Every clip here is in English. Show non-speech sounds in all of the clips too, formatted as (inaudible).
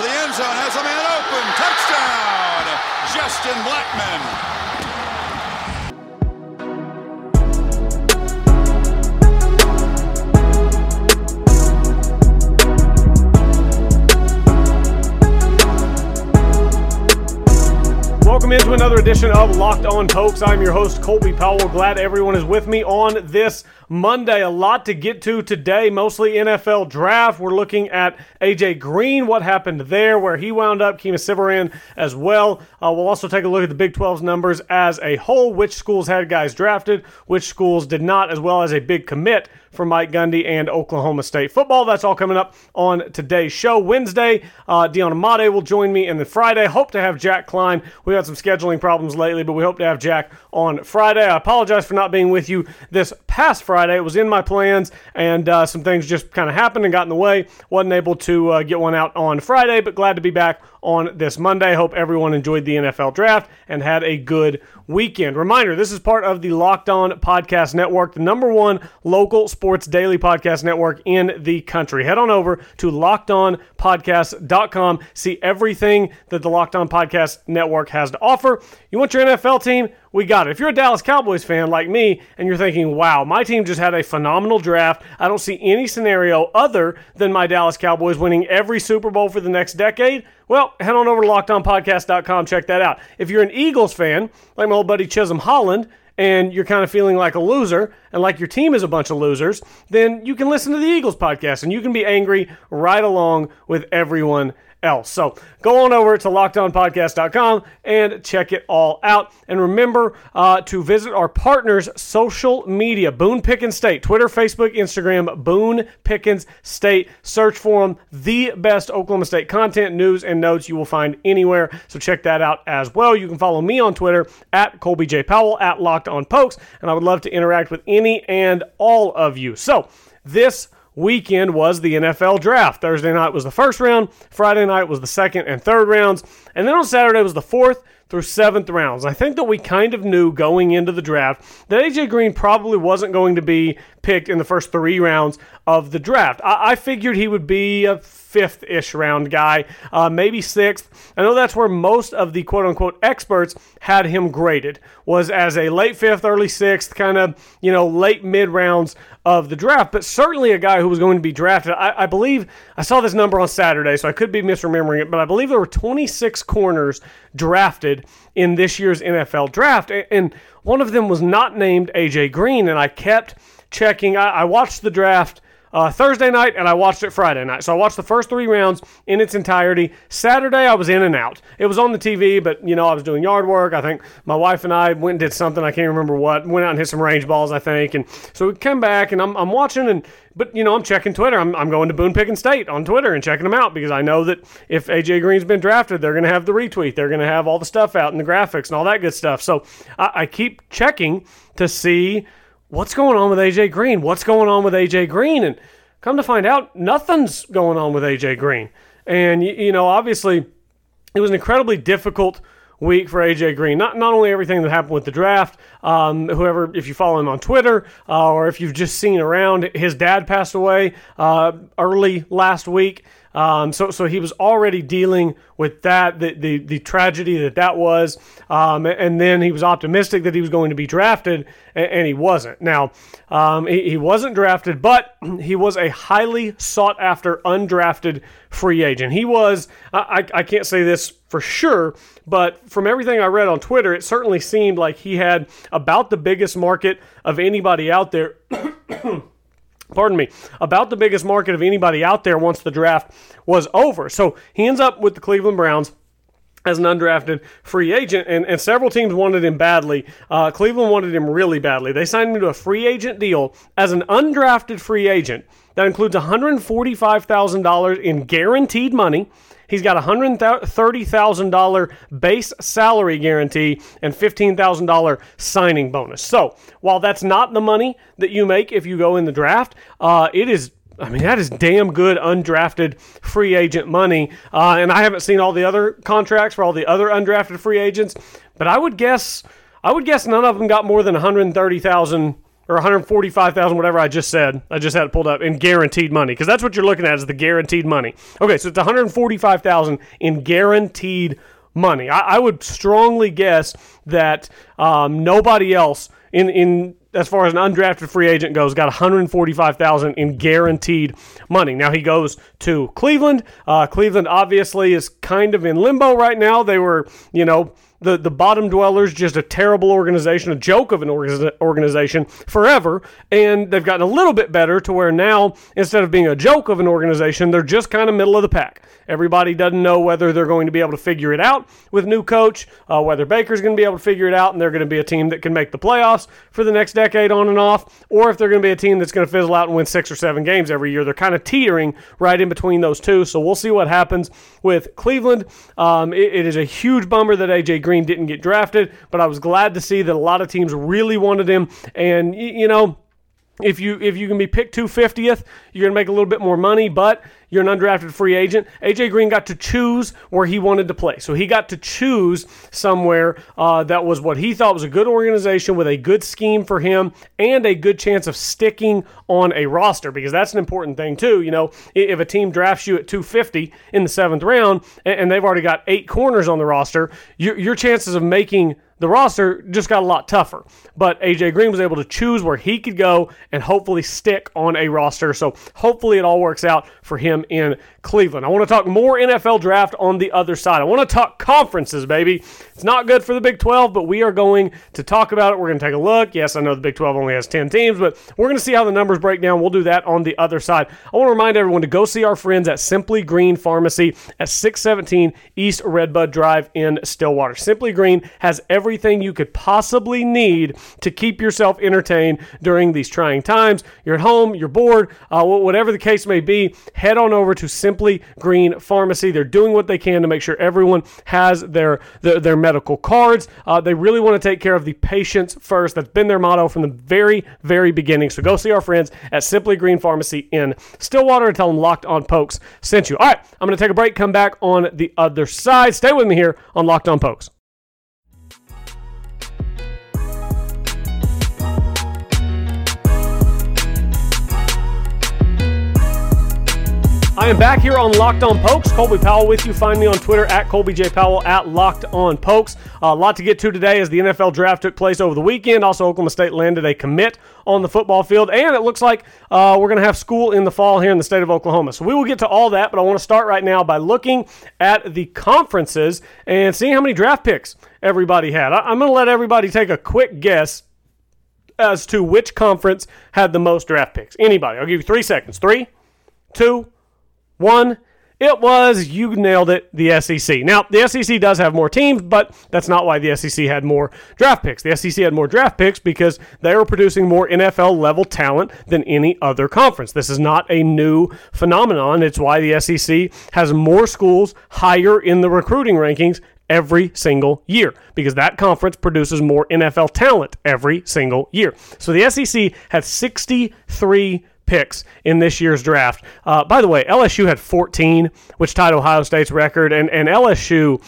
the end zone, has a man open. Touchdown, Justin Blackmon. Welcome into another edition of Locked On Pokes. I'm your host, Colby Powell. Glad everyone is with me on this Monday. A lot to get to today, mostly NFL draft. We're looking at AJ Green, what happened there, where he wound up, Kemah Siverand as well. Uh, we'll also take a look at the Big 12's numbers as a whole, which schools had guys drafted, which schools did not, as well as a big commit for Mike Gundy and Oklahoma State football. That's all coming up on today's show. Wednesday, uh, Amade will join me, and then Friday, hope to have Jack Klein. We had some scheduling problems lately, but we hope to have Jack on Friday. I apologize for not being with you this past Friday. It was in my plans, and uh, some things just kind of happened and got in the way. Wasn't able to uh, get one out on Friday, but glad to be back on this Monday. I hope everyone enjoyed the NFL draft and had a good weekend. Reminder this is part of the Locked On Podcast Network, the number one local sports daily podcast network in the country. Head on over to lockedonpodcast.com. See everything that the Locked On Podcast Network has to offer. You want your NFL team? We got it. If you're a Dallas Cowboys fan like me and you're thinking, wow, my team just had a phenomenal draft, I don't see any scenario other than my Dallas Cowboys winning every Super Bowl for the next decade, well, head on over to lockedonpodcast.com, check that out. If you're an Eagles fan, like my old buddy Chisholm Holland, and you're kind of feeling like a loser and like your team is a bunch of losers, then you can listen to the Eagles podcast and you can be angry right along with everyone else. So go on over to lockedonpodcast.com and check it all out. And remember uh, to visit our partners' social media Boone Pickens State, Twitter, Facebook, Instagram, Boone Pickens State. Search for them, the best Oklahoma State content, news, and notes you will find anywhere. So check that out as well. You can follow me on Twitter at Colby J. Powell, at Locked On Pokes, and I would love to interact with any and all of you. So this weekend was the NFL draft. Thursday night was the first round, Friday night was the second and third rounds, and then on Saturday was the fourth through seventh rounds. I think that we kind of knew going into the draft that AJ Green probably wasn't going to be picked in the first three rounds of the draft. I, I figured he would be a fifth ish round guy, uh, maybe sixth. I know that's where most of the quote unquote experts had him graded, was as a late fifth, early sixth, kind of, you know, late mid rounds of the draft, but certainly a guy who was going to be drafted. I, I believe I saw this number on Saturday, so I could be misremembering it, but I believe there were 26 corners drafted in this year's NFL draft, and one of them was not named AJ Green, and I kept checking. I, watched the draft uh, Thursday night and I watched it Friday night. So I watched the first three rounds in its entirety. Saturday I was in and out. It was on the TV, but you know I was doing yard work. I think my wife and I went and did something. I can't remember what. Went out and hit some range balls, I think. And so we came back and I'm, I'm watching and but you know I'm checking Twitter. I'm, I'm going to Boone Pickens State on Twitter and checking them out because I know that if AJ Green's been drafted, they're going to have the retweet. They're going to have all the stuff out and the graphics and all that good stuff. So I, I keep checking to see what's going on with AJ Green? What's going on with AJ Green? And come to find out, nothing's going on with AJ Green. And, you know, obviously, it was an incredibly difficult week for AJ Green. Not not only everything that happened with the draft, um, whoever if you follow him on Twitter uh, or if you've just seen around, his dad passed away uh, early last week. Um, so, so he was already dealing with that, the, the, the tragedy that that was. Um, and then he was optimistic that he was going to be drafted, and, and he wasn't. Now, um, he, he wasn't drafted, but (clears throat) he was a highly sought after undrafted free agent. He was, I, I can't say this for sure, but from everything I read on Twitter, it certainly seemed like he had about the biggest market of anybody out there. (clears throat) pardon me, about the biggest market of anybody out there once the draft was over. So he ends up with the Cleveland Browns as an undrafted free agent, and, and several teams wanted him badly. Uh, Cleveland wanted him really badly. They signed him to a free agent deal as an undrafted free agent that includes $145,000 in guaranteed money He's got a $130,000 base salary guarantee and $15,000 signing bonus. So while that's not the money that you make if you go in the draft, uh, it is I mean, that is damn good undrafted free agent money. Uh, and I haven't seen all the other contracts for all the other undrafted free agents, but I would guess I would guess none of them got more than 130,000 or 145,000, whatever I just said. I just had it pulled up in guaranteed money because that's what you're looking at is the guaranteed money. Okay, so it's 145,000 in guaranteed money. I, I, would strongly guess that um, nobody else in in as far as an undrafted free agent goes, got 145,000 in guaranteed money. Now he goes to Cleveland. Uh, Cleveland obviously is kind of in limbo right now. They were, you know, the, the bottom dwellers, just a terrible organization, a joke of an organization forever. And they've gotten a little bit better to where now, instead of being a joke of an organization, they're just kind of middle of the pack. Everybody doesn't know whether they're going to be able to figure it out with new coach, uh, whether Baker's going to be able to figure it out and they're going to be a team that can make the playoffs for the next decade on and off, or if they're going to be a team that's going to fizzle out and win six or seven games every year. They're kind of teetering right in between those two. So we'll see what happens with Cleveland. Um, it, it is a huge bummer that AJ Green didn't get drafted, but I was glad to see that a lot of teams really wanted him. And, you know, if you if you can be picked 250th, you're going to make a little bit more money, but you're an undrafted free agent. AJ Green got to choose where he wanted to play. So he got to choose somewhere uh, that was what he thought was a good organization with a good scheme for him and a good chance of sticking on a roster because that's an important thing, too. You know, if a team drafts you at 250 in the seventh round and they've already got eight corners on the roster, your, your chances of making the roster just got a lot tougher. But AJ Green was able to choose where he could go and hopefully stick on a roster. So hopefully it all works out for him in Cleveland. I want to talk more NFL draft on the other side. I want to talk conferences, baby. It's not good for the Big 12, but we are going to talk about it. We're going to take a look. Yes, I know the Big 12 only has 10 teams, but we're going to see how the numbers break down. We'll do that on the other side. I want to remind everyone to go see our friends at Simply Green Pharmacy at 617 East Redbud Drive in Stillwater. Simply Green has everything you could possibly need to keep yourself entertained during these trying times. You're at home, you're bored, uh, whatever the case may be, head on over to Simply Green Pharmacy. They're doing what they can to make sure everyone has their their, their medical cards. Uh, they really want to take care of the patients first. That's been their motto from the very very beginning. So go see our friends at Simply Green Pharmacy in Stillwater and tell them Locked On Pokes sent you. All right, I'm going to take a break. Come back on the other side. Stay with me here on Locked On Pokes. I am back here on Locked On Pokes. Colby Powell with you. Find me on Twitter at Colby J. Powell at Locked On Pokes. a lot to get to today as the NFL draft took place over the weekend. Also, Oklahoma State landed a commit on the football field, and it looks like uh, we're going to have school in the fall here in the state of Oklahoma. So we will get to all that, but I want to start right now by looking at the conferences and seeing how many draft picks everybody had. I- I'm going to let everybody take a quick guess as to which conference had the most draft picks. Anybody? I'll give you three seconds. Three, two one, it was, you nailed it, the SEC. Now, the SEC does have more teams, but that's not why the SEC had more draft picks. The SEC had more draft picks because they were producing more NFL level talent than any other conference. This is not a new phenomenon. It's why the SEC has more schools higher in the recruiting rankings every single year because that conference produces more NFL talent every single year. So the SEC had 63 picks in this year's draft. Uh, by the way, LSU had 14, which tied Ohio State's record, and, and LSU,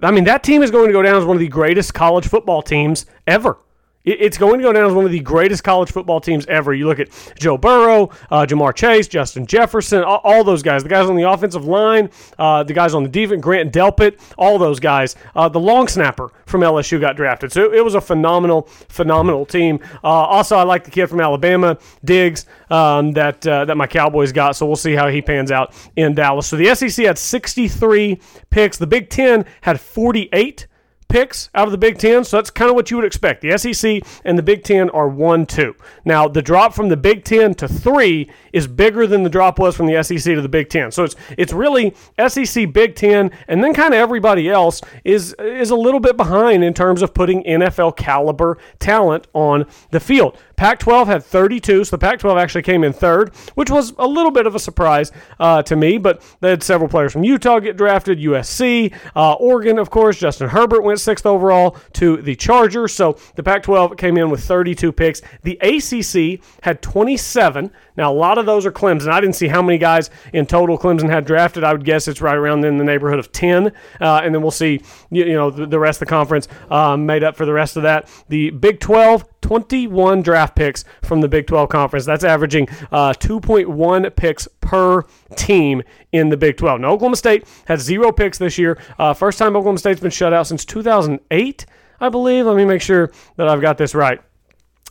I mean, that team is going to go down as one of the greatest college football teams ever. It's going to go down as one of the greatest college football teams ever. You look at Joe Burrow, uh, Ja'Marr Chase, Justin Jefferson, all, all, those guys. The guys on the offensive line, uh, the guys on the defense, Grant Delpit, all those guys. Uh, the long snapper from LSU got drafted. So it was a phenomenal, phenomenal team. Uh, also, I like the kid from Alabama, Diggs, um, that uh, that my Cowboys got. So we'll see how he pans out in Dallas. So the SEC had 63 picks. The Big Ten had 48 picks out of the Big Ten, so that's kind of what you would expect. The SEC and the Big Ten are 1 2. Now, the drop from the Big Ten to 3 is bigger than the drop was from the SEC to the Big Ten. So it's it's really SEC, Big Ten, and then kind of everybody else is, is a little bit behind in terms of putting NFL caliber talent on the field. Pac 12 had 32, so the Pac 12 actually came in third, which was a little bit of a surprise uh, to me, but they had several players from Utah get drafted, USC, uh, Oregon, of course. Justin Herbert went sixth overall to the Chargers, so the Pac 12 came in with 32 picks. The ACC had 27. Now, a lot of those are Clemson. I didn't see how many guys in total Clemson had drafted. I would guess it's right around in the neighborhood of 10, uh, and then we'll see, you, you know, the, the, rest of the conference um, made up for the rest of that. The Big 12, 21 draft picks from the Big 12 Conference. That's averaging uh, 2.1 picks per team in the Big 12. Now, Oklahoma State has zero picks this year. Uh, first time Oklahoma State's been shut out since 2008, I believe. Let me make sure that I've got this right.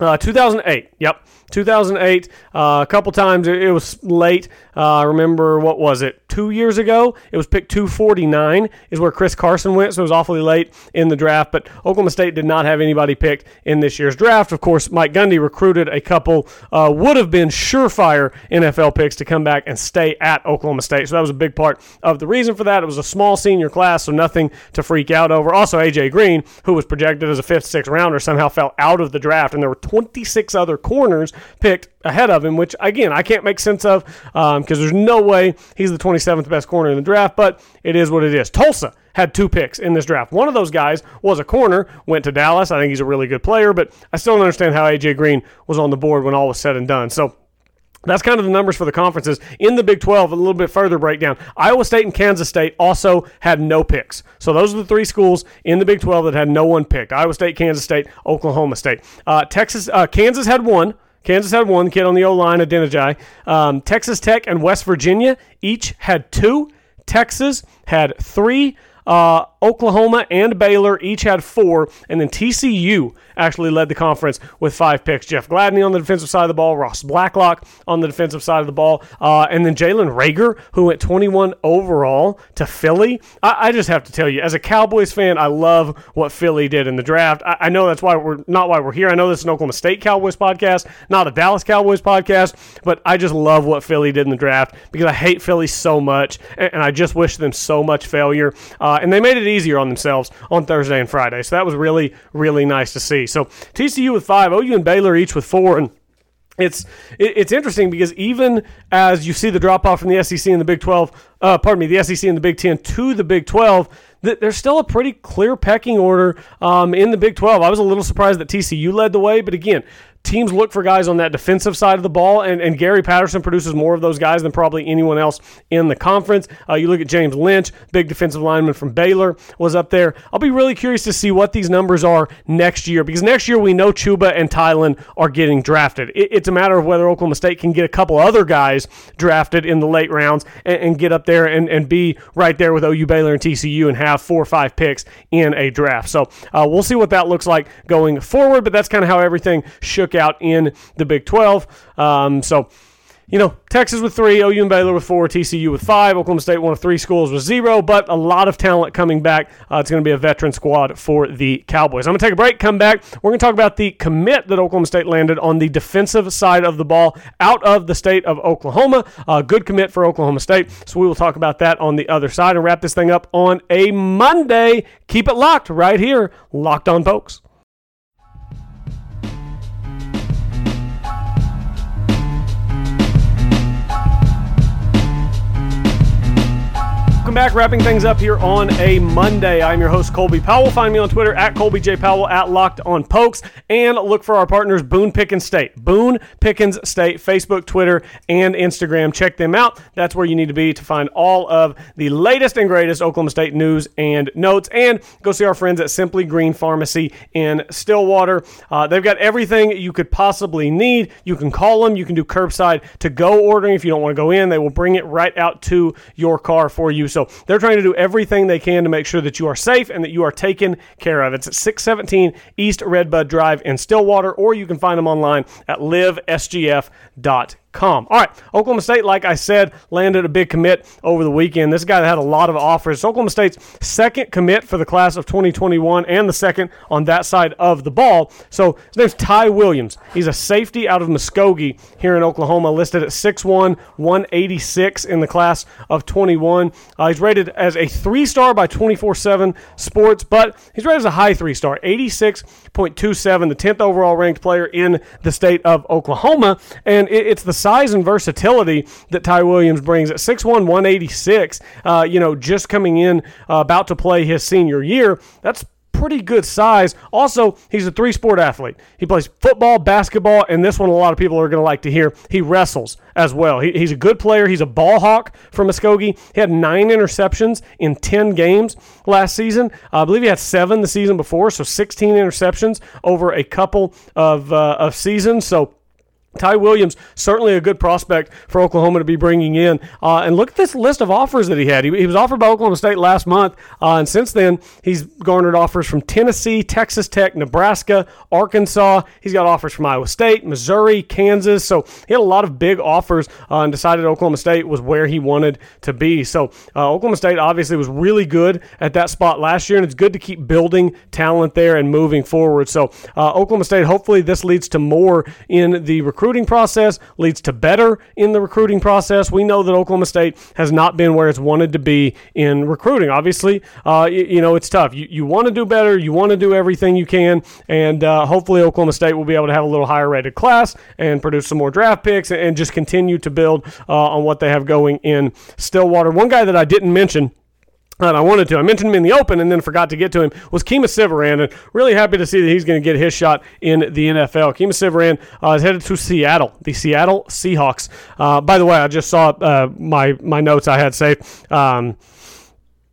Uh, 2008. Yep. 2008. Uh, a couple times it, it was late. Uh, remember what was it? Two years ago, it was picked 249 is where Chris Carson went, so it was awfully late in the draft. But Oklahoma State did not have anybody picked in this year's draft. Of course, Mike Gundy recruited a couple uh, would have been surefire NFL picks to come back and stay at Oklahoma State. So that was a big part of the reason for that. It was a small senior class, so nothing to freak out over. Also, AJ Green, who was projected as a fifth, sixth rounder, somehow fell out of the draft, and there were 26 other corners picked ahead of him, which again I can't make sense of because um, there's no way he's the 27th best corner in the draft. But it is what it is. Tulsa had two picks in this draft. One of those guys was a corner, went to Dallas. I think he's a really good player, but I still don't understand how AJ Green was on the board when all was said and done. So that's kind of the numbers for the conferences. In the Big 12, a little bit further breakdown. Iowa State and Kansas State also had no picks. So those are the three schools in the Big 12 that had no one picked Iowa State, Kansas State, Oklahoma State. Uh, Texas, uh, Kansas had one. Kansas had one kid on the O line, Adeniji. Um, Texas Tech and West Virginia each had two. Texas had three. Uh, Oklahoma and Baylor each had four, and then TCU actually led the conference with five picks. Jeff Gladney on the defensive side of the ball, Ross Blacklock on the defensive side of the ball, uh, and then Jalen Reagor, who went 21 overall to Philly. I, I, just have to tell you, as a Cowboys fan, I love what Philly did in the draft. I, I, know that's why we're not why we're here. I know this is an Oklahoma State Cowboys podcast, not a Dallas Cowboys podcast, but I just love what Philly did in the draft because I hate Philly so much, and, and I just wish them so much failure. Uh, and they made it easier on themselves on Thursday and Friday. So that was really, really nice to see. So TCU with five, OU and Baylor each with four, and it's it's interesting because even as you see the drop off from the SEC and the Big 12, uh, pardon me, the SEC and the Big 10 to the Big 12, there's still a pretty clear pecking order um, in the Big 12. I was a little surprised that TCU led the way, but again, teams look for guys on that defensive side of the ball, and, and Gary Patterson produces more of those guys than probably anyone else in the conference. Uh, you look at James Lynch, big defensive lineman from Baylor, was up there. I'll be really curious to see what these numbers are next year because next year we know Chuba and Tylan are getting drafted. It, it's a matter of whether Oklahoma State can get a couple other guys drafted in the late rounds and, and get up there and, and be right there with OU, Baylor, and TCU and have four or five picks in a draft. So uh, we'll see what that looks like going forward, but that's kind of how everything shook out in the Big 12. Um, so you know, Texas with three, OU and Baylor with four, TCU with five, Oklahoma State one of three schools with zero, but a lot of talent coming back. Uh, it's going to be a veteran squad for the Cowboys. I'm going to take a break, come back. We're going to talk about the commit that Oklahoma State landed on the defensive side of the ball out of the state of Oklahoma. Uh, good commit for Oklahoma State. So we will talk about that on the other side and wrap this thing up on a Monday. Keep it locked right here, Locked On Pokes. Welcome back. Wrapping things up here on a Monday. I'm your host, Colby Powell. Find me on Twitter at Colby J. Powell, at Locked on Pokes, and look for our partners, Boone Pickens State. Boone Pickens State, Facebook, Twitter, and Instagram. Check them out. That's where you need to be to find all of the latest and greatest Oklahoma State news and notes. And go see our friends at Simply Green Pharmacy in Stillwater. Uh, they've got everything you could possibly need. You can call them, you can do curbside to go ordering if you don't want to go in. They will bring it right out to your car for you. So so they're trying to do everything they can to make sure that you are safe and that you are taken care of. It's at 617 East Redbud Drive in Stillwater, or you can find them online at livesgf.com. All right, Oklahoma State, like I said, landed a big commit over the weekend. This guy had a lot of offers. It's Oklahoma State's second commit for the class of 2021 and the second on that side of the ball. So his name's Ty Williams. He's a safety out of Muskogee here in Oklahoma, listed at 6'1, 186 in the class of 21. Uh, he's rated as a three star by 24 7 Sports, but he's rated as a high three star, 86.27, the 10th overall ranked player in the state of Oklahoma. And it, it's the size and versatility that Ty Williams brings at 6'1, 186, uh, you know, just coming in, uh, about to play his senior year. That's pretty good size. Also, he's a three sport athlete. He plays football, basketball, and this one a lot of people are going to like to hear. He wrestles as well. He, he's a good player. He's a ball hawk from Muskogee. He had nine interceptions in 10 games last season. Uh, I believe he had seven the season before, so 16 interceptions over a couple of, uh, of seasons. So, Ty Williams, certainly a good prospect for Oklahoma to be bringing in. Uh, and look at this list of offers that he had. He, he was offered by Oklahoma State last month, uh, and since then, he's garnered offers from Tennessee, Texas Tech, Nebraska, Arkansas. He's got offers from Iowa State, Missouri, Kansas. So he had a lot of big offers uh, and decided Oklahoma State was where he wanted to be. So uh, Oklahoma State obviously was really good at that spot last year, and it's good to keep building talent there and moving forward. So uh, Oklahoma State, hopefully, this leads to more in the recruiting recruiting process leads to better in the recruiting process. We know that Oklahoma State has not been where it's wanted to be in recruiting. Obviously, uh, you, you, know, it's tough. You, you want to do better, you want to do everything you can, and uh, hopefully, Oklahoma State will be able to have a little higher rated class and produce some more draft picks and, just continue to build uh, on what they have going in Stillwater. One guy that I didn't mention that I wanted to. I mentioned him in the open and then forgot to get to him was Kemah Siverand, and really happy to see that he's going to get his shot in the NFL. Kemah Siverand uh, is headed to Seattle, the Seattle Seahawks. Uh, by the way, I just saw uh, my my notes I had saved. Um,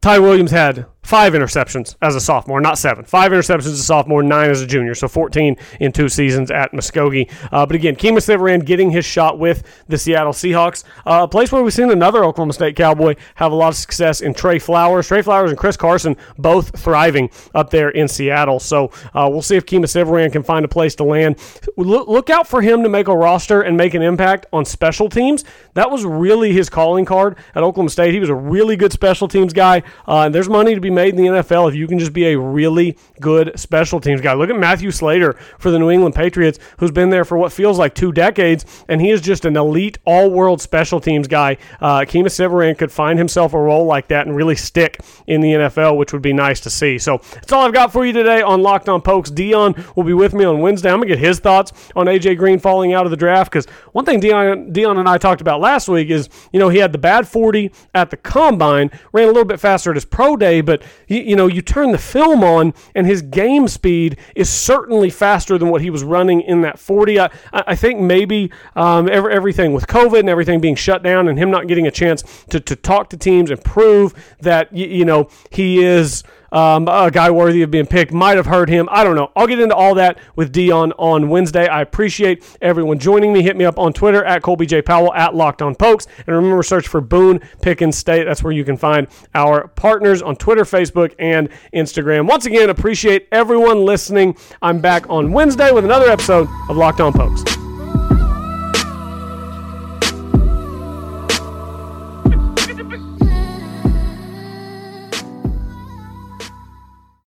Ty Williams had five interceptions as a sophomore, not seven. Five interceptions as a sophomore, nine as a junior, so 14 in two seasons at Muskogee. Uh, but again, Kemah Siverand getting his shot with the Seattle Seahawks, uh, a place where we've seen another Oklahoma State Cowboy have a lot of success in Tre Flowers. Tre Flowers and Chris Carson both thriving up there in Seattle. So uh, we'll see if Kemah Siverand can find a place to land. Look, look out for him to make a roster and make an impact on special teams. That was really his calling card at Oklahoma State. He was a really good special teams guy, uh, and there's money to be made in the NFL if you can just be a really good special teams guy. Look at Matthew Slater for the New England Patriots, who's been there for what feels like two decades, and he is just an elite all world special teams guy. Uh, Kemah Siverand could find himself a role like that and really stick in the NFL, which would be nice to see. So that's all I've got for you today on Locked On Pokes. Dion will be with me on Wednesday. I'm going to get his thoughts on AJ Green falling out of the draft because one thing Dion, Dion and I talked about last week is, you know, he had the bad 40 at the combine, ran a little bit faster at his pro day, but, you, you know, you turn the film on and his game speed is certainly faster than what he was running in that 40. I, I think maybe um, every, everything with COVID and everything being shut down and him not getting a chance to, to talk to teams and prove that, you, you know, he is um, a guy worthy of being picked. Might have heard him. I don't know. I'll get into all that with Dion on Wednesday. I appreciate everyone joining me. Hit me up on Twitter at Colby J. Powell at Locked On Pokes. And remember, search for Boone Pickens State. That's where you can find our partners on Twitter, Facebook, and Instagram. Once again, appreciate everyone listening. I'm back on Wednesday with another episode of Locked On Pokes.